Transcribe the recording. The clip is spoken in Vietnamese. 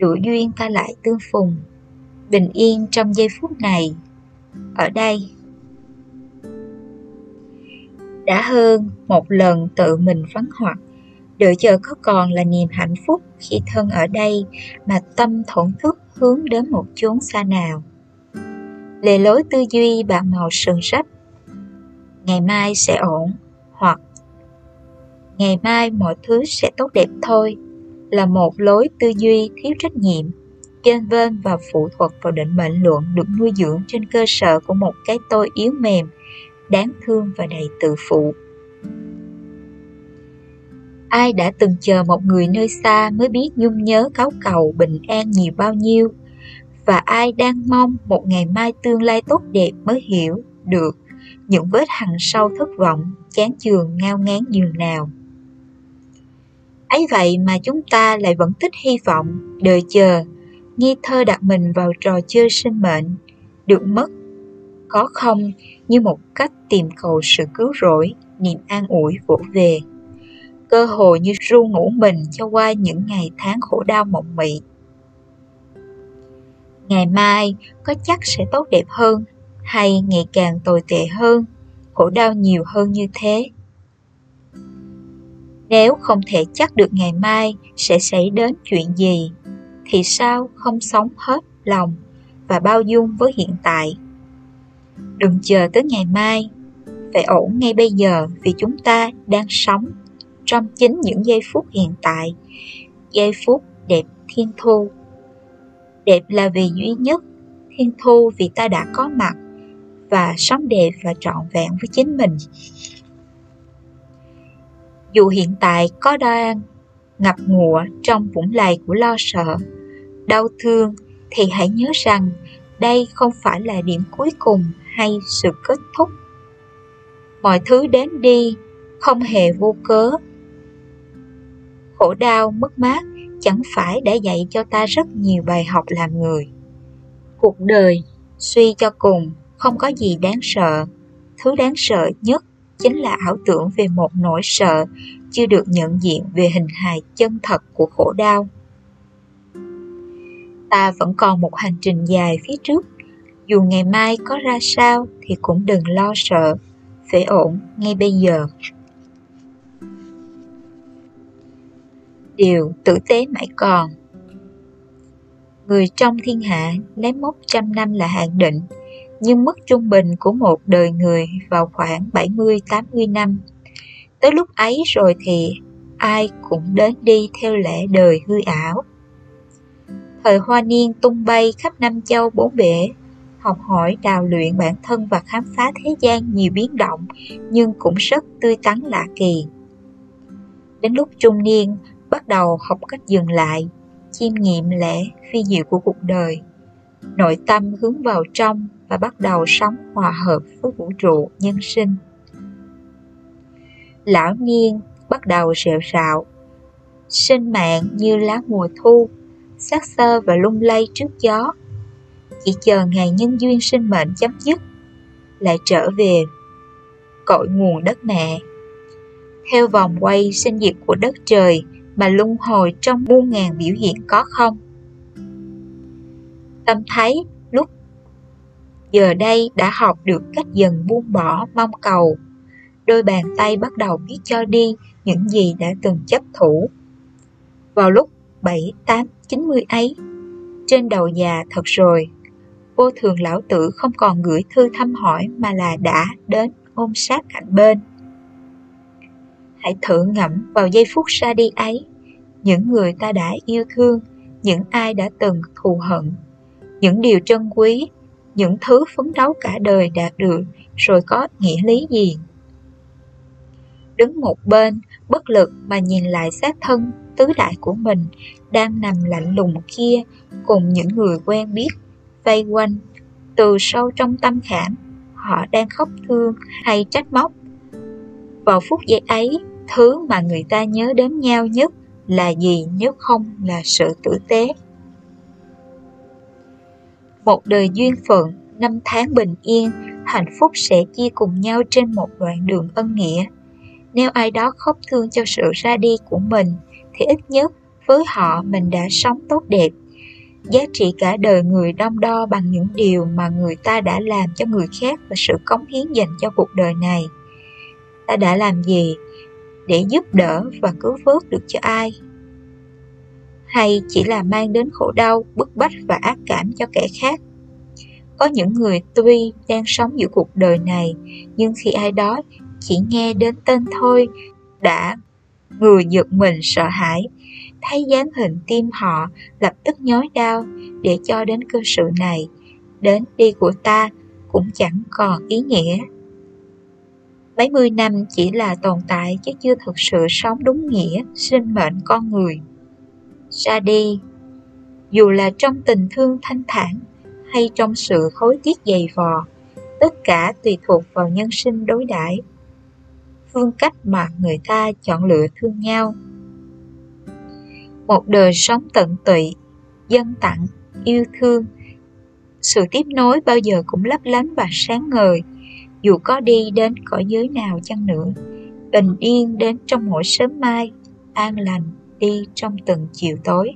đủ duyên ta lại tương phùng, bình yên trong giây phút này. Ở đây, đã hơn một lần tự mình vắng hoặc đợi chờ có còn là niềm hạnh phúc khi thân ở đây mà tâm thổn thức hướng đến một chốn xa nào. Lề lối tư duy bạc màu sườn rách ngày mai sẽ ổn, hoặc ngày mai mọi thứ sẽ tốt đẹp thôi là một lối tư duy thiếu trách nhiệm. Kênh vênh và phụ thuộc vào định mệnh luận được nuôi dưỡng trên cơ sở của một cái tôi yếu mềm, đáng thương và đầy tự phụ. Ai đã từng chờ một người nơi xa mới biết nhung nhớ cáo cầu bình an nhiều bao nhiêu? Và ai đang mong một ngày mai tương lai tốt đẹp mới hiểu được những vết hằn sâu thất vọng, chán chường, ngao ngán giường nào? Ấy vậy mà chúng ta lại vẫn thích hy vọng, đợi chờ, nghi thơ đặt mình vào trò chơi sinh mệnh. Được mất, có không như một cách tìm cầu sự cứu rỗi, niềm an ủi vỗ về. Cơ hội như ru ngủ mình cho qua những ngày tháng khổ đau mộng mị. Ngày mai có chắc sẽ tốt đẹp hơn hay ngày càng tồi tệ hơn, khổ đau nhiều hơn như thế? Nếu không thể chắc được ngày mai sẽ xảy đến chuyện gì, thì sao không sống hết lòng và bao dung với hiện tại? Đừng chờ tới ngày mai, phải ổn ngay bây giờ vì chúng ta đang sống trong chính những giây phút hiện tại, giây phút đẹp thiên thu. Đẹp là vì duy nhất thiên thu vì ta đã có mặt và sống đẹp và trọn vẹn với chính mình dù hiện tại có đang ngập ngụa trong vũng lầy của lo sợ, đau thương, thì hãy nhớ rằng đây không phải là điểm cuối cùng hay sự kết thúc. Mọi thứ đến đi, không hề vô cớ. Khổ đau, mất mát chẳng phải đã dạy cho ta rất nhiều bài học làm người. Cuộc đời suy cho cùng không có gì đáng sợ, thứ đáng sợ nhất chính là ảo tưởng về một nỗi sợ chưa được nhận diện về hình hài chân thật của khổ đau. Ta vẫn còn một hành trình dài phía trước, dù ngày mai có ra sao thì cũng đừng lo sợ phải ổn ngay bây giờ. Điều tử tế mãi còn. Người trong thiên hạ lấy mốc trăm năm là hạn định nhưng mức trung bình của một đời người vào khoảng 70-80 năm. Tới lúc ấy rồi thì ai cũng đến đi theo lẽ đời hư ảo. Thời hoa niên tung bay khắp năm châu bốn bể, học hỏi đào luyện bản thân và khám phá thế gian nhiều biến động nhưng cũng rất tươi tắn lạ kỳ. Đến lúc trung niên, bắt đầu học cách dừng lại, chiêm nghiệm lẽ phi diệu của cuộc đời. Nội tâm hướng vào trong và bắt đầu sống hòa hợp với vũ trụ nhân sinh. Lão niên bắt đầu rệu rạo, sinh mạng như lá mùa thu, sắc sơ và lung lay trước gió. Chỉ chờ ngày nhân duyên sinh mệnh chấm dứt, lại trở về cội nguồn đất mẹ. Theo vòng quay sinh diệt của đất trời mà luân hồi trong muôn ngàn biểu hiện có không? Tâm thấy lúc giờ đây đã học được cách dần buông bỏ mong cầu. Đôi bàn tay bắt đầu biết cho đi những gì đã từng chấp thủ. Vào lúc 7, 8, 90 ấy, trên đầu già thật rồi, vô thường lão tử không còn gửi thư thăm hỏi mà là đã đến ôm sát cạnh bên. Hãy thử ngẫm vào giây phút ra đi ấy, những người ta đã yêu thương, những ai đã từng thù hận, những điều trân quý, những thứ phấn đấu cả đời đạt được, rồi có nghĩa lý gì? Đứng một bên, bất lực mà nhìn lại xác thân, tứ đại của mình đang nằm lạnh lùng kia cùng những người quen biết, vây quanh, từ sâu trong tâm khảm, họ đang khóc thương hay trách móc. Vào phút giây ấy, thứ mà người ta nhớ đến nhau nhất là gì nếu không là sự tử tế một đời duyên phận, năm tháng bình yên, hạnh phúc sẽ chia cùng nhau trên một đoạn đường ân nghĩa. Nếu ai đó khóc thương cho sự ra đi của mình, thì ít nhất với họ mình đã sống tốt đẹp, giá trị cả đời người đong đo bằng những điều mà người ta đã làm cho người khác và sự cống hiến dành cho cuộc đời này. Ta đã làm gì để giúp đỡ và cứu vớt được cho ai? Hay chỉ là mang đến khổ đau, bức bách và ác cảm cho kẻ khác. Có những người tuy đang sống giữa cuộc đời này, nhưng khi ai đó chỉ nghe đến tên thôi, đã người giật mình sợ hãi, thấy dáng hình tim họ lập tức nhói đau. Để cho đến cơ sự này, đến đi của ta cũng chẳng còn ý nghĩa. Mấy mươi năm chỉ là tồn tại chứ chưa thực sự sống đúng nghĩa, sinh mệnh con người ra đi. Dù là trong tình thương thanh thản hay trong sự hối tiếc dày vò, tất cả tùy thuộc vào nhân sinh đối đãi. Phương cách mà người ta chọn lựa thương nhau. Một đời sống tận tụy, dân tặng, yêu thương. Sự tiếp nối bao giờ cũng lấp lánh và sáng ngời, dù có đi đến cõi giới nào chăng nữa. Bình yên đến trong mỗi sớm mai, an lành đi trong từng chiều tối.